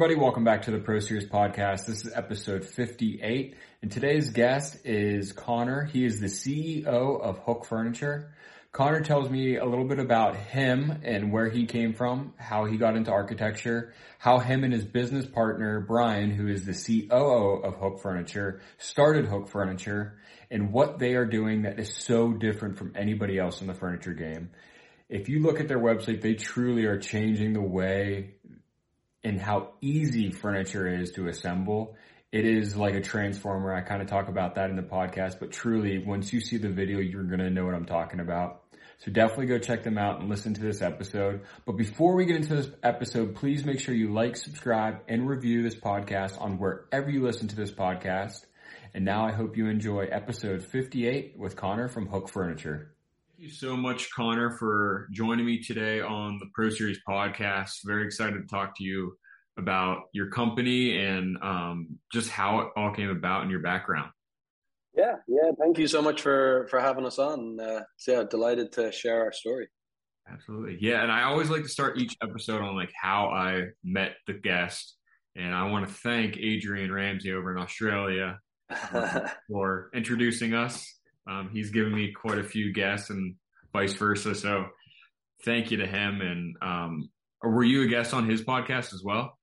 everybody. Welcome back to the Pro Series podcast. This is episode 58 and today's guest is Conor. He is the CEO of Hoek Furniture. Conor tells me a little bit about him and where he came from, how he got into architecture, how him and his business partner, Brian, who is the COO of Hoek Furniture, started Hoek Furniture and what they are doing that is so different from anybody else in the furniture game. If you look at their website, they truly are changing the way and how easy furniture is to assemble. It is like a transformer. I kind of talk about that in the podcast, but truly once you see the video, you're going to know what I'm talking about. So definitely go check them out and listen to this episode. But before we get into this episode, please make sure you like, subscribe, and review this podcast on wherever you listen to this podcast. And now I hope you enjoy episode 58 with Conor from Hoek Furniture. Thank you so much, Conor, for joining me today on the Pro Series podcast. Very excited to talk to you about your company and um, just how it all came about and your background. Yeah, yeah. Thank you so much for for having us on. Uh, so yeah, delighted to share our story. Absolutely, yeah. And I always like to start each episode on like how I met the guest, and I want to thank Adrian Ramsey over in Australia for introducing us um, he's given me quite a few guests and vice versa. So thank you to him. And um, were you a guest on his podcast as well?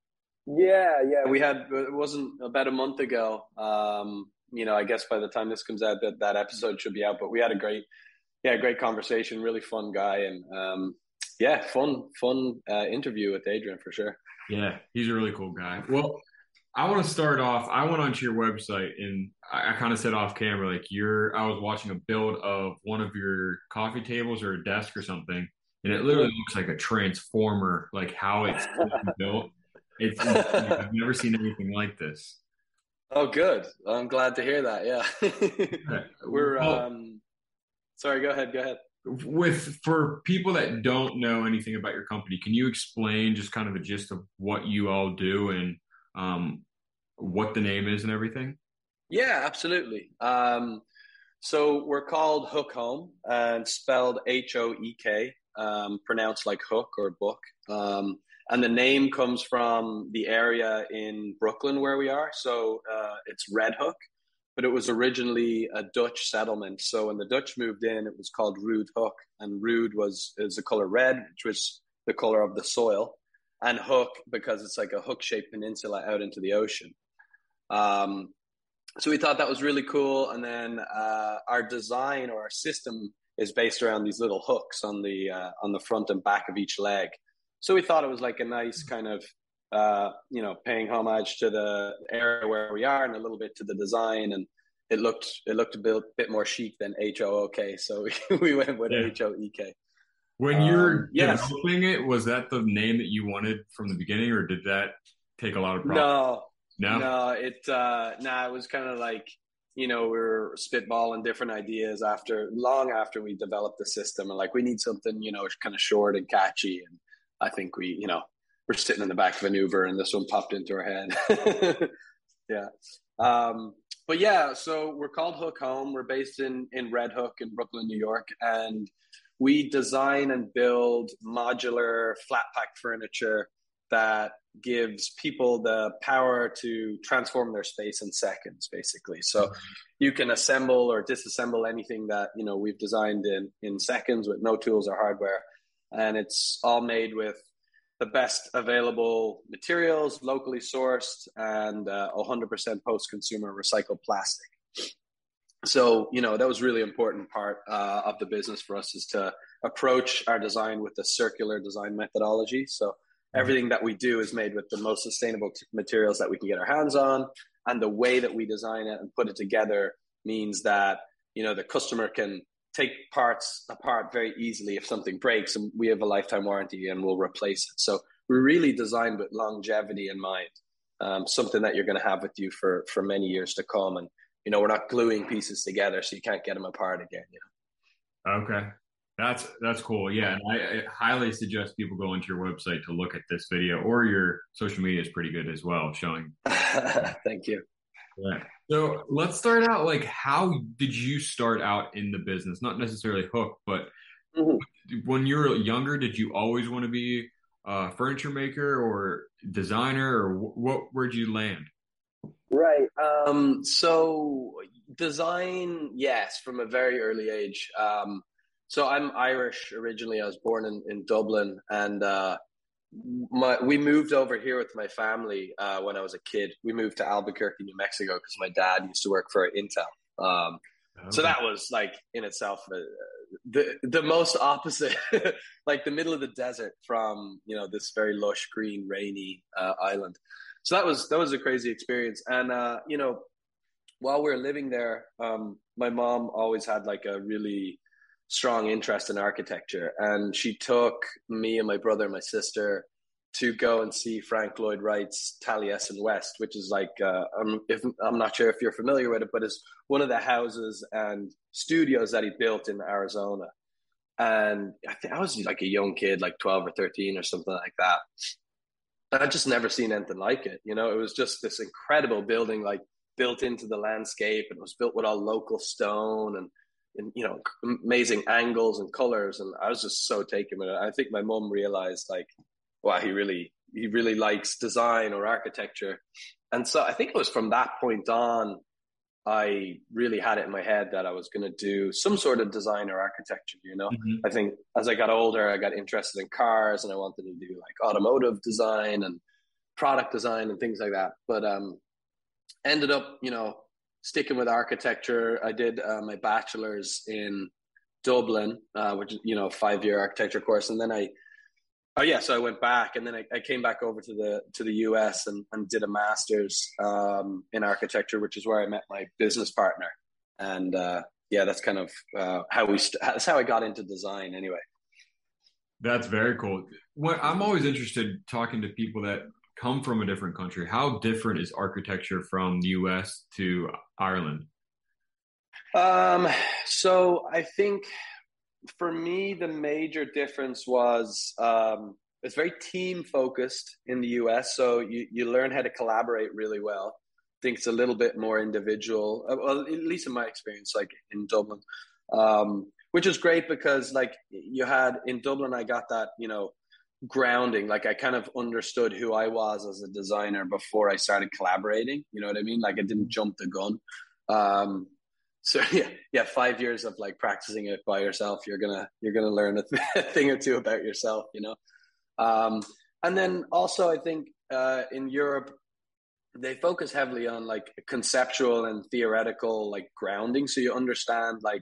Yeah, yeah. We had it wasn't about a month ago. Um, you know, I guess by the time this comes out, that that episode should be out. But we had a great, yeah, great conversation. Really fun guy, and um, yeah, fun, fun uh, interview with Adrian for sure. Yeah, he's a really cool guy. Well, I want to start off. I went onto your website and I, I kind of said off camera, like you're. I was watching a build of one of your coffee tables or a desk or something, and it literally looks like a transformer, like how it's built. It's I've never seen anything like this. Oh, good. I'm glad to hear that. Yeah, we're. Um, sorry, go ahead. Go ahead. With for people that don't know anything about your company, can you explain just kind of a gist of what you all do and um, what the name is and everything? Yeah, absolutely. Um, so we're called Hoek Home and spelled H O E K, um, pronounced like hook or book. Um, and the name comes from the area in Brooklyn where we are. So uh, it's Red Hook, but it was originally a Dutch settlement. So when the Dutch moved in, it was called Rude Hook, and Rude was is the color red, which was the color of the soil and Hook because it's like a hook shaped peninsula out into the ocean. Um, so we thought that was really cool. And then uh, our design or our system is based around these little hooks on the uh, on the front and back of each leg. So we thought it was like a nice kind of uh, you know paying homage to the area where we are and a little bit to the design and it looked it looked a bit, bit more chic than H O O K. So we, we went with H O E K. When you're um, yes. developing it, was that the name that you wanted from the beginning, or did that take a lot of practice? No, no, no. It uh, nah, it was kind of like you know we were spitballing different ideas after long after we developed the system, and like we need something you know kind of short and catchy, and I think we you know we're sitting in the back of an Uber, and this one popped into our head. yeah. Um, but yeah, so we're called Hoek Home. We're based in in Red Hook in Brooklyn, New York, and we design and build modular flat pack furniture that gives people the power to transform their space in seconds basically. So you can assemble or disassemble anything that you know we've designed in in seconds with no tools or hardware. And it's all made with the best available materials locally sourced and uh, 100% post consumer recycled plastic so you know that was really important part uh, of the business for us is to approach our design with a circular design methodology. So mm-hmm. everything that we do is made with the most sustainable t- materials that we can get our hands on. And the way that we design it and put it together means that you know the customer can take parts apart very easily if something breaks and we have a lifetime warranty and we'll replace it. So we really designed with longevity in mind um, something that you're going to have with you for for many years to come. And you know, we're not gluing pieces together, so you can't get them apart again. You know. Okay, that's that's cool. Yeah, and I, I, highly suggest people go into your website to look at this video, or your social media is pretty good as well, showing. Thank you. Yeah. So let's start out. Like, how did you start out in the business? Not necessarily Hoek, but mm-hmm. when you were younger, did you always want to be a furniture maker or designer, or what? Where'd you land? Right. Um, so design, yes, from a very early age. Um, so I'm Irish originally. I was born in, in Dublin, and uh, my we moved over here with my family uh, when I was a kid. We moved to Albuquerque, New Mexico, because my dad used to work for Intel. Um, okay. So that was like in itself uh, the the most opposite, like the middle of the desert from you know this very lush, green, rainy uh, island. So that was that was a crazy experience, and uh, you know, while we were living there, um, my mom always had like a really strong interest in architecture, and she took me and my brother and my sister to go and see Frank Lloyd Wright's Taliesin West, which is like uh, I'm, if, I'm not sure if you're familiar with it, but it's one of the houses and studios that he built in Arizona. And I think I was like a young kid, like 12 or 13 or something like that. And I just never seen anything like it. You know, it was just this incredible building, like built into the landscape, and it was built with all local stone and and you know amazing angles and colors and i was just so taken with it i think my mom realized like wow he really he really likes design or architecture and so i think it was from that point on i really had it in my head that i was going to do some sort of design or architecture you know mm-hmm. i think as i got older i got interested in cars and i wanted to do like automotive design and product design and things like that but um ended up you know sticking with architecture, I did uh, my bachelor's in Dublin, uh, which is you know five year architecture course, and then I. Oh yeah, so I went back, and then I, I came back over to the to the U.S. and, and did a master's um, in architecture, which is where I met my business partner, and uh, yeah, that's kind of uh, how we st- that's how I got into design. Anyway, that's very cool. What I'm always interested talking to people that come from a different country, how different is architecture from the US to Ireland? Um, so I think for me, the major difference was um, it's very team focused in the US. So you, you learn how to collaborate really well. I think it's a little bit more individual, uh, well, at least in my experience, like in Dublin, um, which is great because like you had in Dublin, I got that, you know, grounding like i kind of understood who i was as a designer before i started collaborating you know what i mean like i didn't jump the gun um so yeah yeah five years of like practicing it by yourself you're gonna you're gonna learn a, th- a thing or two about yourself you know? Um and then also i think uh in europe they focus heavily on like conceptual and theoretical like grounding. So you understand like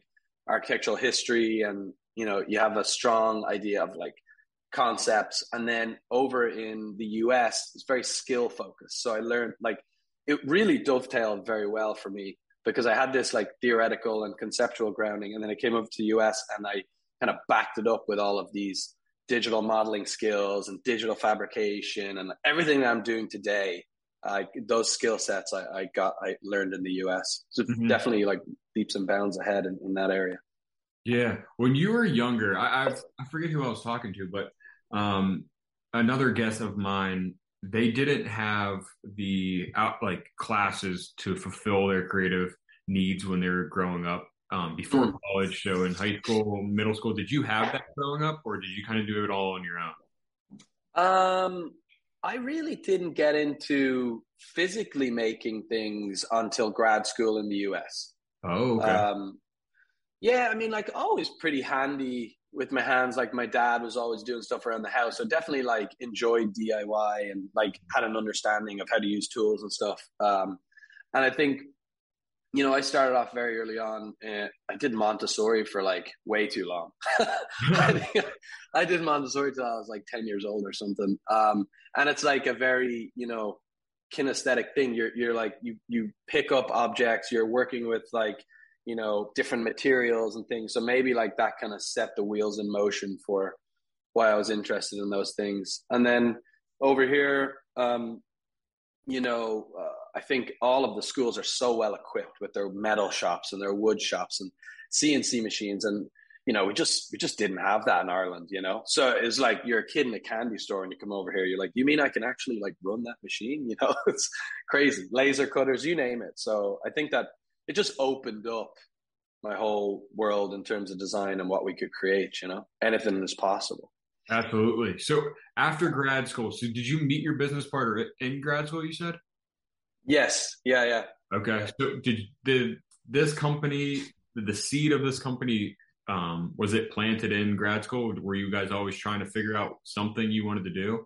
architectural history and you know you have a strong idea of like concepts. And then over in the US it's very skill focused. So I learned like it really dovetailed very well for me because I had this like theoretical and conceptual grounding and then I came over to the US and I kind of backed it up with all of these digital modeling skills and digital fabrication and everything that I'm doing today. Uh, those skill sets I, I, got I learned in the US so mm-hmm. definitely like leaps and bounds ahead in, in that area. Yeah. When you were younger I, I've, I forget who I was talking to but um, another guess of mine, they didn't have the out like classes to fulfill their creative needs when they were growing up um, before mm. college. So in high school, middle school, did you have that growing up, or did you kind of do it all on your own? Um, I really didn't get into physically making things until grad school in the US. Oh, okay. Um, yeah, I mean, like always pretty handy with my hands like my dad was always doing stuff around the house. So definitely like enjoyed diy and like had an understanding of how to use tools and stuff. Um, and i think you know i started off very early on uh, i did montessori for like way too long. I, I, did montessori till i was like 10 years old or something. Um, and it's like a very you know kinesthetic thing. You're you're like you you pick up objects you're working with like you know different materials and things. So maybe like that kind of set the wheels in motion for why i was interested in those things. And then over here um you know uh, i think all of the schools are so well equipped with their metal shops and their wood shops and cnc machines. And you know we just we just didn't have that in ireland you know? So it's like you're a kid in a candy store and you come over here. You're like you mean i can actually like run that machine? You know it's crazy. Laser cutters you name it. So i think that it just opened up my whole world in terms of design and what we could create. You know, anything is possible. Absolutely. So after grad school, so did you meet your business partner in grad school? You said. Yes. Yeah. Yeah. Okay. So did did this company, the seed of this company, um, was it planted in grad school? Were you guys always trying to figure out something you wanted to do?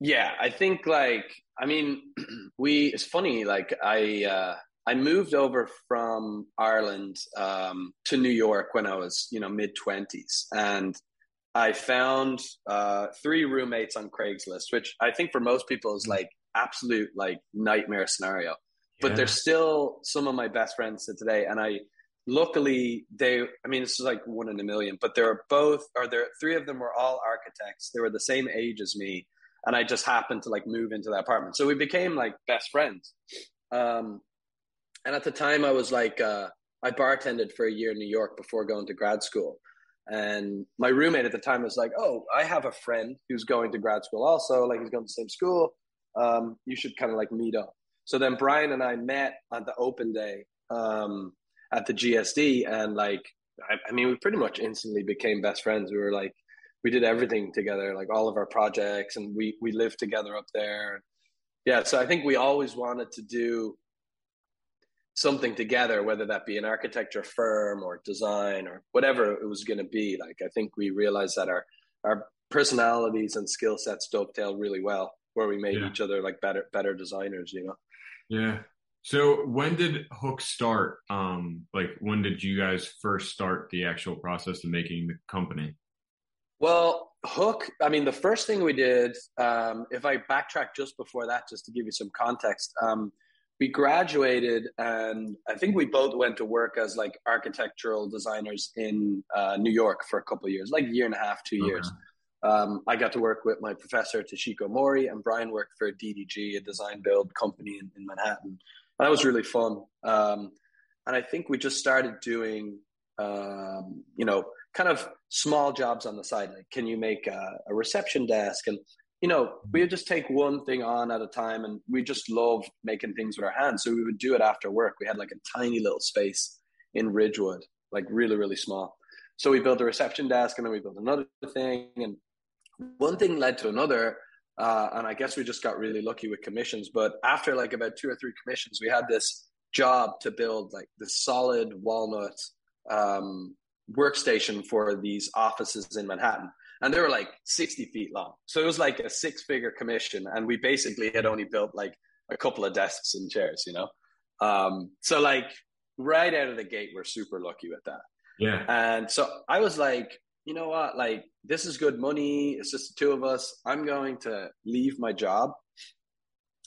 Yeah, I think like I mean, we. It's funny. Like I, uh, I moved over from Ireland um, to New York when I was, you know, mid twenties, and I found uh, three roommates on Craigslist, which I think for most people is mm. like absolute like nightmare scenario. But yeah. they're still some of my best friends to today, and I luckily they i mean this is like one in a million but they're both or there three of them were all architects they were the same age as me and i just happened to like move into that apartment so we became like best friends um and at the time i was like uh i bartended for a year in new york before going to grad school and my roommate at the time was like oh i have a friend who's going to grad school also like he's going to the same school um you should kind of like meet up so then brian and i met on the open day um at the GSD, and like I, I mean, we pretty much instantly became best friends. We were like, we did everything together, like all of our projects, and we we lived together up there. Yeah, so I think we always wanted to do something together, whether that be an architecture firm or design or whatever it was going to be. Like I think we realized that our our personalities and skill sets dovetailed really well, where we made yeah. each other like better better designers. You know. Yeah, so when did Hoek start? Um, like when did you guys first start the actual process of making the company? Well, Hoek, I mean, the first thing we did, um, if I backtrack just before that, just to give you some context, um, we graduated and I think we both went to work as like architectural designers in uh, New York for a couple of years, like a year and a half, two okay. years. Um, I got to work with my professor Toshiko Mori, and Brian worked for DDG, a design build company in, in Manhattan that was really fun. Um, and I think we just started doing, um, you know, kind of small jobs on the side. Like, can you make a, a, reception desk? And, you know, we would just take one thing on at a time and we just loved making things with our hands. So we would do it after work. We had like a tiny little space in Ridgewood, like really, really small. So we built a reception desk and then we built another thing. And one thing led to another. Uh, and I guess we just got really lucky with commissions. But after like about two or three commissions, we had this job to build like the solid walnut um, workstation for these offices in Manhattan. And they were like 60 feet long. So it was like a six figure commission. And we basically had only built like a couple of desks and chairs, you know? Um, so like right out of the gate, we're super lucky with that. Yeah. And so I was like, you know what? Like, this is good money. It's just the two of us. I'm going to leave my job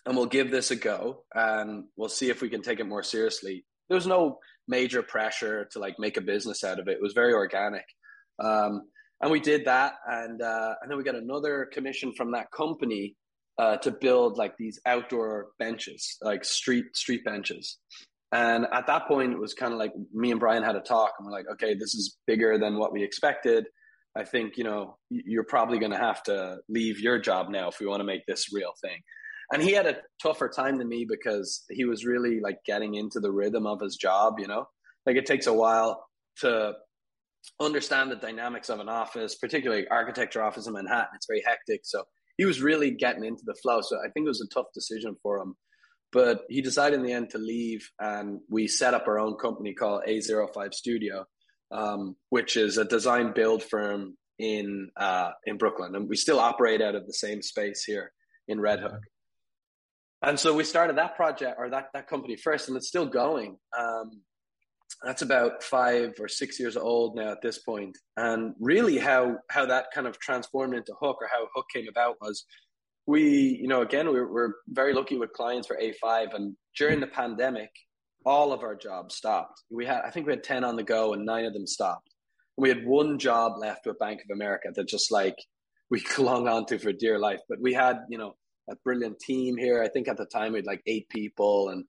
and we'll give this a go and we'll see if we can take it more seriously. There was no major pressure to like make a business out of it. It was very organic. Um, and we did that. And, uh, and then we got another commission from that company uh, to build like these outdoor benches, like street, street benches. And at that point, it was kind of like me and Brian had a talk, and we're like, okay, this is bigger than what we expected. I think, you know, you're probably going to have to leave your job now if we want to make this real thing. And he had a tougher time than me because he was really like getting into the rhythm of his job, you know? Like it takes a while to understand the dynamics of an office, particularly architecture office in Manhattan. It's very hectic. So he was really getting into the flow. So I think it was a tough decision for him. But he decided in the end to leave, and we set up our own company called A05 Studio, um, which is a design build firm in uh, in Brooklyn, and we still operate out of the same space here in Red Hook. And so we started that project or that that company first, and it's still going. Um, that's about five or six years old now at this point. And really, how how that kind of transformed into Hoek or how Hoek came about was we, you know, again, we we're very lucky with clients for A5. And during the pandemic, all of our jobs stopped. We had, I think we had 10 on the go and nine of them stopped. We had one job left with Bank of America that just like we clung on to for dear life. But we had, you know, a brilliant team here. I think at the time we had like eight people and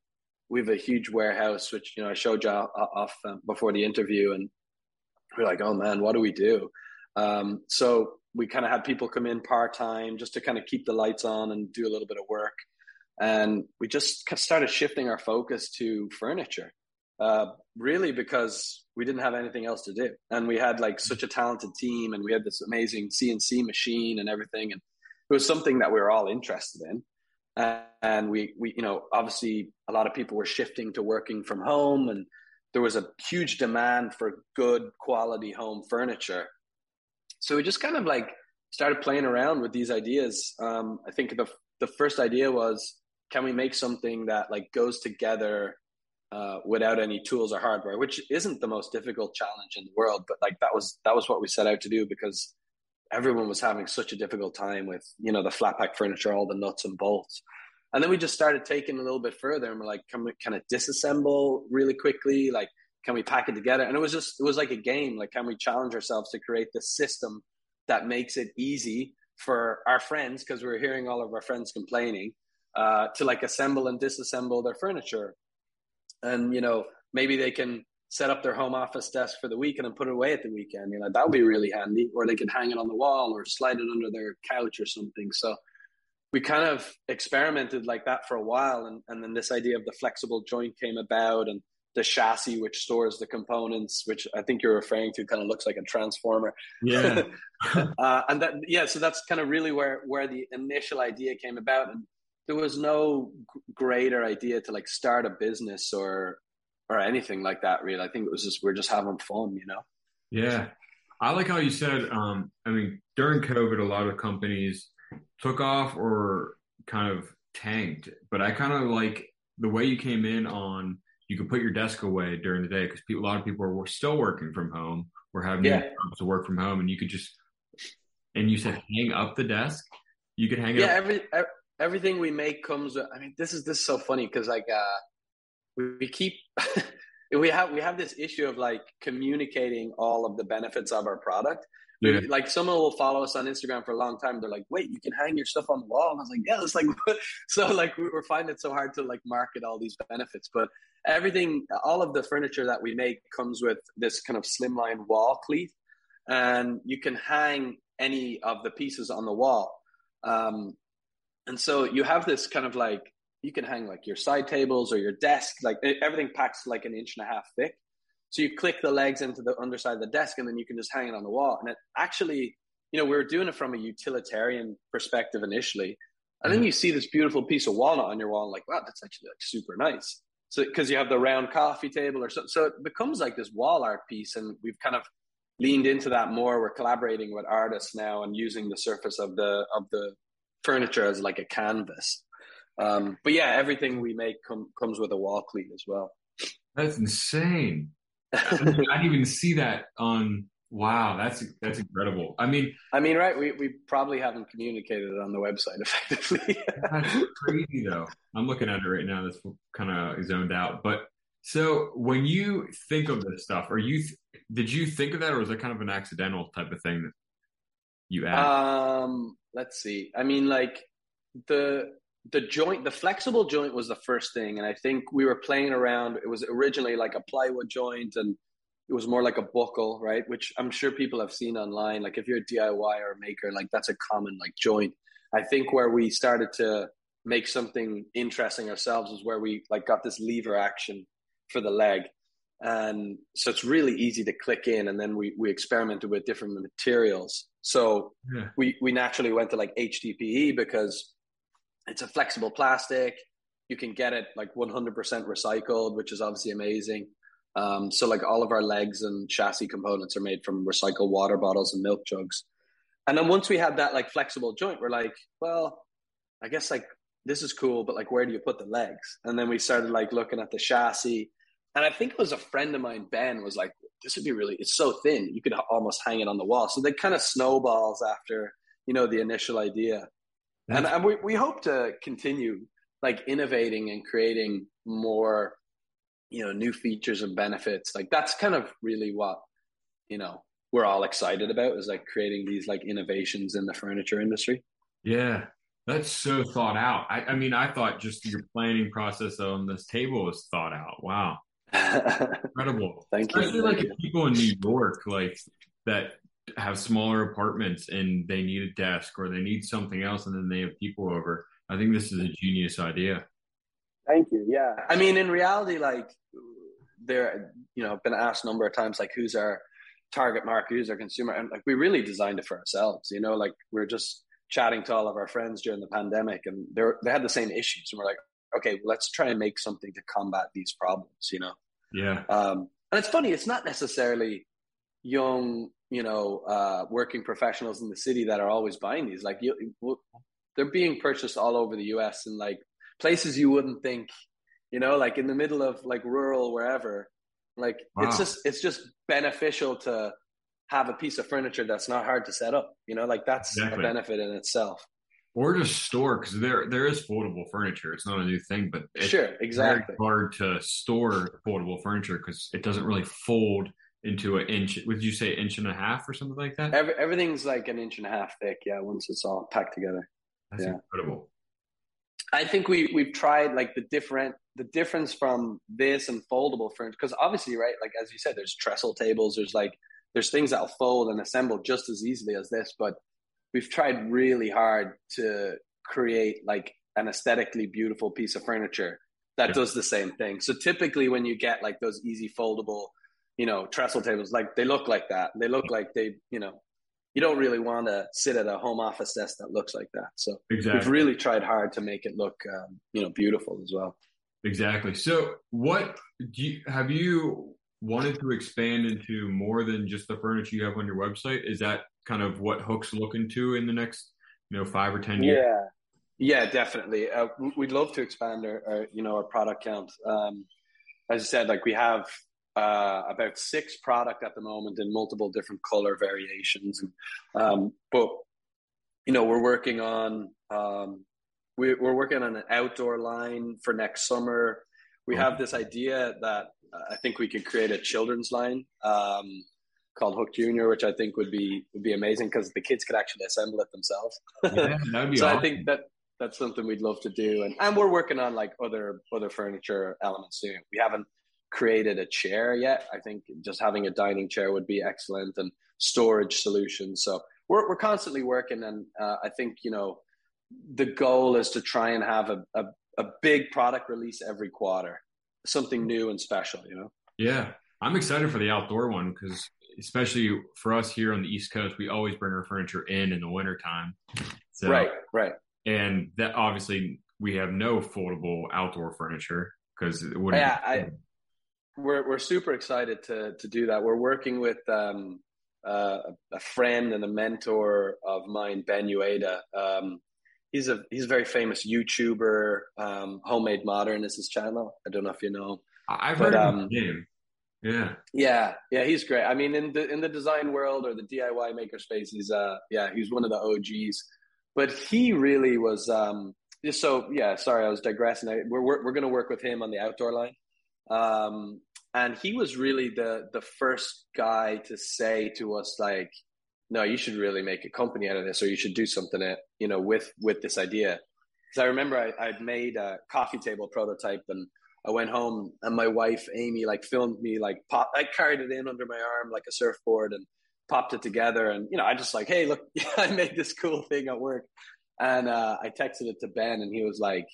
we have a huge warehouse, which, you know, I showed you off um, before the interview. And we're like, oh man, what do we do? Um, so we kind of had people come in part time just to kind of keep the lights on and do a little bit of work. And we just started shifting our focus to furniture. uh, really because we didn't have anything else to do, and we had like such a talented team, and we had this amazing CNC machine and everything, and it was something that we were all interested in. And we, we, you know, obviously a lot of people were shifting to working from home, and there was a huge demand for good quality home furniture. So we just kind of like started playing around with these ideas. Um, I think the the first idea was, can we make something that like goes together uh, without any tools or hardware, which isn't the most difficult challenge in the world, but like that was that was what we set out to do because everyone was having such a difficult time with you know the flat pack furniture, all the nuts and bolts. And then we just started taking a little bit further, and we're like, can we kind of disassemble really quickly? Like, can we pack it together? And it was just it was like a game. Like, can we challenge ourselves to create the system that makes it easy for our friends because we were hearing all of our friends complaining uh, to like assemble and disassemble their furniture and you know maybe they can set up their home office desk for the weekend and then put it away at the weekend. You know, that would be really handy. Or they could hang it on the wall or slide it under their couch or something. So we kind of experimented like that for a while. And, and then this idea of the flexible joint came about and the chassis, which stores the components, which I think you're referring to kind of looks like a transformer. Yeah. uh, and that, yeah, so that's kind of really where, where the initial idea came about. And there was no greater idea to like start a business or or anything like that really. I think it was just we're just having fun you know? Yeah. I like how you said um i mean during covid a lot of companies took off or kind of tanked but i kind of like the way you came in on you could put your desk away during the day because a lot of people are still working from home or having yeah. to work from home and you could just and you said hang up the desk? You could hang yeah, up every everything we make comes with, i mean this is this is so funny because like uh we, we keep we have we have this issue of like communicating all of the benefits of our product. Yeah. like someone will follow us on instagram for a long time. They're like wait you can hang your stuff on the wall? And i was like yeah it's like so like we're finding it so hard to like market all these benefits. But everything all of the furniture that we make comes with this kind of slimline wall cleat and you can hang any of the pieces on the wall. Um, and so you have this kind of like you can hang like your side tables or your desk, like everything packs like an inch and a half thick. So you click the legs into the underside of the desk and then you can just hang it on the wall. And it actually, you know, we were doing it from a utilitarian perspective initially. And then mm-hmm. you see this beautiful piece of walnut on your wall, and like, wow, that's actually like super nice. So because you have the round coffee table or so, so it becomes like this wall art piece, and we've kind of leaned into that more. We're collaborating with artists now and using the surface of the of the furniture as like a canvas. Um, but yeah, everything we make com- comes with a wall cleat as well. That's insane. I didn't even see that on. Wow, that's that's incredible. I mean, I mean, right? We we probably haven't communicated it on the website effectively. that's crazy, though. I'm looking at it right now. That's kind of zoned out. But so, when you think of this stuff, are you did you think of that, or was that kind of an accidental type of thing that you added? Um, let's see. I mean, like the the joint, the flexible joint was the first thing, and I think we were playing around. It was originally like a plywood joint, and it was more like a buckle, right? Which I'm sure people have seen online. Like if you're a DIY or a maker, like that's a common like joint. I think where we started to make something interesting ourselves was where we like got this lever action for the leg. And so it's really easy to click in and then we, we experimented with different materials. So yeah. we, we naturally went to like HDPE because it's a flexible plastic. You can get it like 100% recycled, which is obviously amazing. Um, so like all of our legs and chassis components are made from recycled water bottles and milk jugs. And then once we had that like flexible joint, we're like, well, I guess like this is cool, but like where do you put the legs? And then we started like looking at the chassis. And I think it was a friend of mine, Ben, was like, this would be really, it's so thin, you could almost hang it on the wall. So they kind of snowballs after, you know, the initial idea and, and we, we hope to continue like innovating and creating more you know new features and benefits. Like that's kind of really what you know we're all excited about is like creating these like innovations in the furniture industry. Yeah. That's so thought out. I, I mean i thought just your planning process on this table was thought out. Wow. Incredible. Thank you. Especially like people in new york like that have smaller apartments and they need a desk or they need something else and then they have people over. I think this is a genius idea. Thank you. Yeah. I mean, in reality, like there, you know, I've been asked a number of times, like, who's our target market, who's our consumer, and like we really designed it for ourselves. You know, like we're just chatting to all of our friends during the pandemic, and they they had the same issues, and we're like, okay, let's try and make something to combat these problems. You know, yeah. Um, and it's funny, it's not necessarily young, you know, uh, working professionals in the city that are always buying these. Like, you, they're being purchased all over the U.S. and like places you wouldn't think, you know, like in the middle of like rural wherever. Like, wow. it's just it's just beneficial to have a piece of furniture that's not hard to set up. You know, like that's exactly. a benefit in itself. Or just store because there there is foldable furniture. It's not a new thing, but it's sure, exactly. hard to store foldable furniture because it doesn't really fold into an inch. Would you say inch and a half or something like that? Every, everything's like an inch and a half thick. Yeah, once it's all packed together. That's yeah. incredible. I think we we've tried like the different the difference from this and foldable furniture because obviously right like as you said there's trestle tables there's like there's things that'll fold and assemble just as easily as this but we've tried really hard to create like an aesthetically beautiful piece of furniture that yeah. does the same thing so typically when you get like those easy foldable you know trestle tables like they look like that they look like they you know you don't really want to sit at a home office desk that looks like that. So exactly. we've really tried hard to make it look, um, you know, beautiful as well. Exactly. So what do you, have you wanted to expand into more than just the furniture you have on your website? Is that kind of what Hoek's looking to in the next, you know, five or 10 years? Yeah. Yeah, definitely. Uh, we'd love to expand our, our, you know, our product count. Um, as I said, like we have uh, about six product at the moment in multiple different color variations. And, um, but you know, we're working on um, we, are working on an outdoor line for next summer. We have this idea that I think we could create a children's line um, called Hoek Junior, which I think would be would be amazing because the kids could actually assemble it themselves. Yeah, so awesome. I think that that's something we'd love to do, and and we're working on like other other furniture elements too. We haven't created a chair yet. I think just having a dining chair would be excellent and storage solutions. So we're, we're constantly working. And uh, I think, you know, the goal is to try and have a, a, a big product release every quarter, something new and special, you know? Yeah. I'm excited for the outdoor one because especially for us here on the East Coast, we always bring our furniture in in the wintertime. So, right, right. And that obviously we have no foldable outdoor furniture because it wouldn't. Yeah, I, we're we're super excited to to do that. We're working with um, uh, a friend and a mentor of mine, Ben Uyeda. Um, he's a he's a very famous YouTuber. Um, Homemade Modern is his channel. I don't know if you know. I've but, heard um, his name. Yeah, yeah, yeah. He's great. I mean, in the in the design world or the DIY makerspace, he's uh, yeah, he's one of the OGs. But he really was um, just so yeah. Sorry, I was digressing. I, we're we're, we're going to work with him on the outdoor line. Um, and he was really the the first guy to say to us like, no, you should really make a company out of this, or you should do something that you know with with this idea. Because I remember I, I'd made a coffee table prototype and. I went home and my wife Amy like filmed me like pop. I carried it in under my arm like a surfboard and popped it together. And you know, I just like, hey, look, I made this cool thing at work. And uh, I texted it to Ben, and he was like,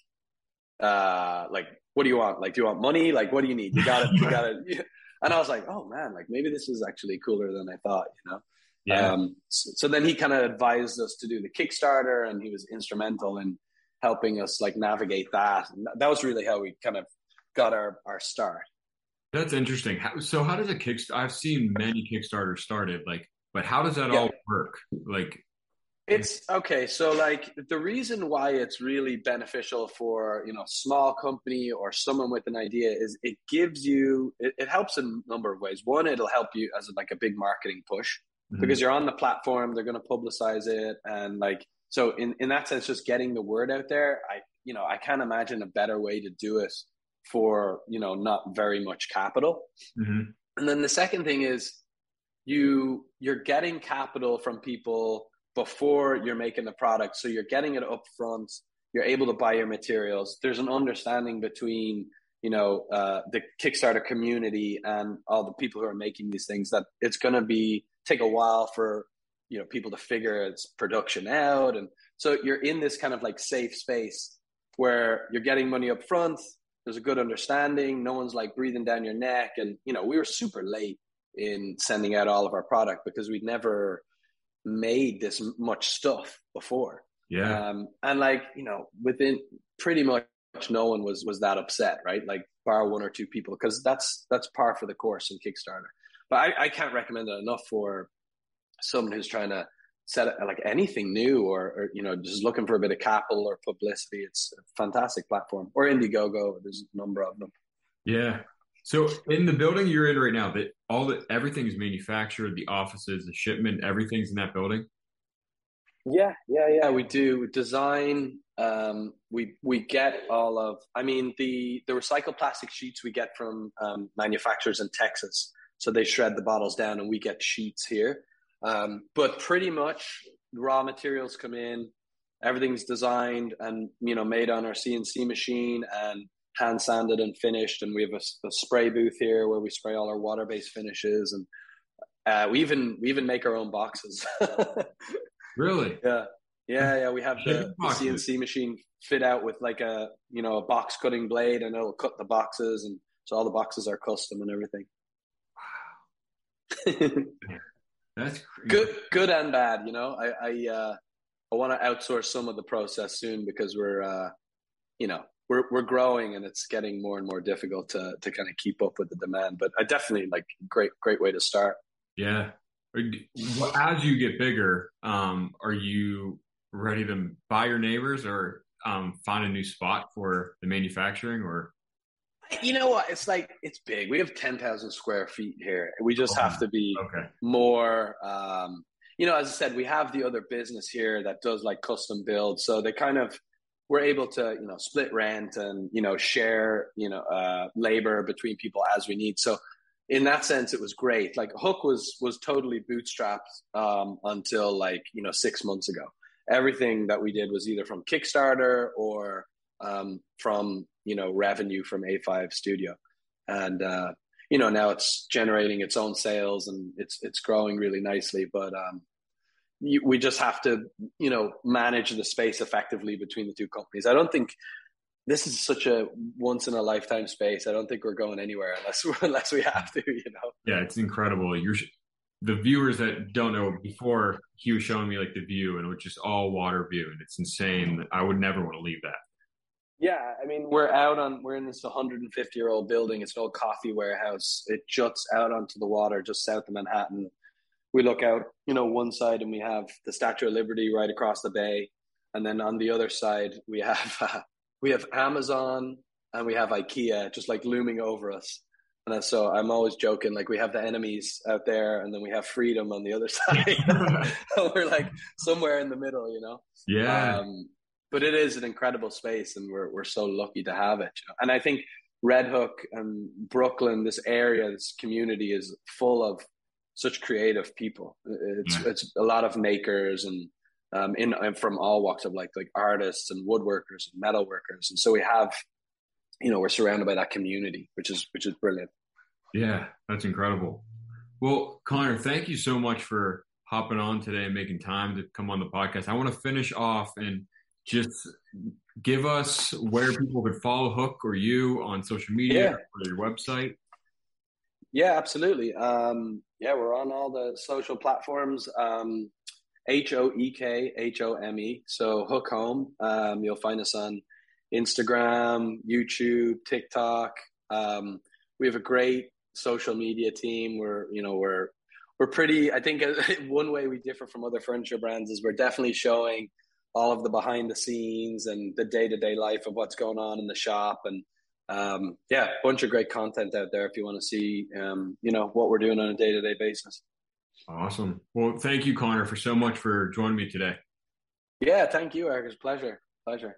uh, like what do you want? Like, do you want money? Like, what do you need? You got it. You got it. And I was like, oh man, like maybe this is actually cooler than I thought, you know? Yeah. Um, so, so, then he kind of advised us to do the Kickstarter and he was instrumental in helping us like navigate that. And that was really how we kind of got our, our start. That's interesting. so how does a Kickstarter, I've seen many Kickstarters started like, but how does that yeah. all work? Like, it's okay. So like the reason why it's really beneficial for, you know, small company or someone with an idea is it gives you, it, it helps in a number of ways. One, it'll help you as like a big marketing push mm-hmm. because you're on the platform, they're going to publicize it. And like, so in, in that sense, just getting the word out there, I, you know, I can't imagine a better way to do it for, you know, not very much capital. Mm-hmm. And then the second thing is you, you're getting capital from people before you're making the product. So you're getting it up front. You're able to buy your materials. There's an understanding between you know uh, the Kickstarter community and all the people who are making these things that it's going to be take a while for you know people to figure its production out, and so you're in this kind of like safe space where you're getting money up front. there's a good understanding. No one's like breathing down your neck. And, you know, we were super late in sending out all of our product because we'd never made this much stuff before. Yeah. Um, and like, you know, within pretty much no one was, was that upset, right? Like bar one or two people, cause that's, that's par for the course in Kickstarter. But I, I can't recommend it enough for someone who's trying to set it like anything new or, or, you know just looking for a bit of capital or publicity it's a fantastic platform or indiegogo there's a number of them yeah so in the building you're in right now that all the everything is manufactured the offices the shipment everything's in that building? Yeah yeah yeah. We do design um, we we get all of i mean the the recycled plastic sheets we get from um, manufacturers in texas. So they shred the bottles down and we get sheets here. Um, but pretty much raw materials come in, everything's designed and you know made on our CNC machine and hand sanded and finished. And we have a, a spray booth here where we spray all our water based finishes, and uh, we even we even make our own boxes. really? Yeah. Yeah, yeah, we have the, the, CNC machine fit out with like a you know a box cutting blade, and it'll cut the boxes, and so all the boxes are custom and everything. Wow. That's crazy. good, good and bad. You know, I I uh, I want to outsource some of the process soon because we're uh, you know we're we're growing and it's getting more and more difficult to to kind of keep up with the demand. But I definitely like great great way to start. Yeah. As you get bigger, um, are you ready to buy your neighbors or um, find a new spot for the manufacturing or you know what? It's like it's big. We have ten thousand square feet here. We just have to be okay. more. Um, you know, as I said, we have the other business here that does like custom builds, so they kind of we're able to you know split rent and you know share you know uh, labor between people as we need. So in that sense, it was great. Like Hoek was was totally bootstrapped um, until like you know six months ago. Everything that we did was either from Kickstarter or um, from you know revenue from A5 Studio, and uh, you know now it's generating its own sales and it's it's growing really nicely. But um, you, we just have to you know manage the space effectively between the two companies. I don't think this is such a once in a lifetime space. I don't think we're going anywhere unless unless we have to. You know. Yeah, it's incredible. You're the viewers that don't know before he was showing me like the view and it was just all water view and it's insane. I would never want to leave that. Yeah, I mean, we're out on we're in this 150 year old building. It's an old coffee warehouse. It juts out onto the water just south of Manhattan. We look out, you know, one side and we have the Statue of Liberty right across the bay, and then on the other side we have uh, we have Amazon and we have IKEA just like looming over us. And so I'm always joking, like we have the enemies out there, and then we have freedom on the other side. we're like somewhere in the middle, you know. Yeah. Um, but it is an incredible space, and we're we're so lucky to have it. You know? And I think Red Hook and Brooklyn, this area, this community, is full of such creative people. It's yeah. it's a lot of makers and um, in and from all walks of life, like artists and woodworkers and metal workers, and so we have, you know, we're surrounded by that community, which is which is brilliant. Yeah, that's incredible. Well, Conor, thank you so much for hopping on today and making time to come on the podcast. I want to finish off and just give us where people could follow Hoek or you on social media yeah. or your website. Yeah, absolutely. Um, yeah, we're on all the social platforms. Um, H O E K H O M E. So Hoek Home. Um, you'll find us on Instagram, YouTube, TikTok. Um, we have a great social media team. We're you know we're we're pretty. I think one way we differ from other furniture brands is we're definitely showing all of the behind the scenes and the day to day life of what's going on in the shop. And um, yeah, bunch of great content out there if you want to see, um, you know, what we're doing on a day to day basis. Awesome. Well, thank you, Conor, for so much for joining me today. Yeah, thank you, Eric. It's pleasure. Pleasure.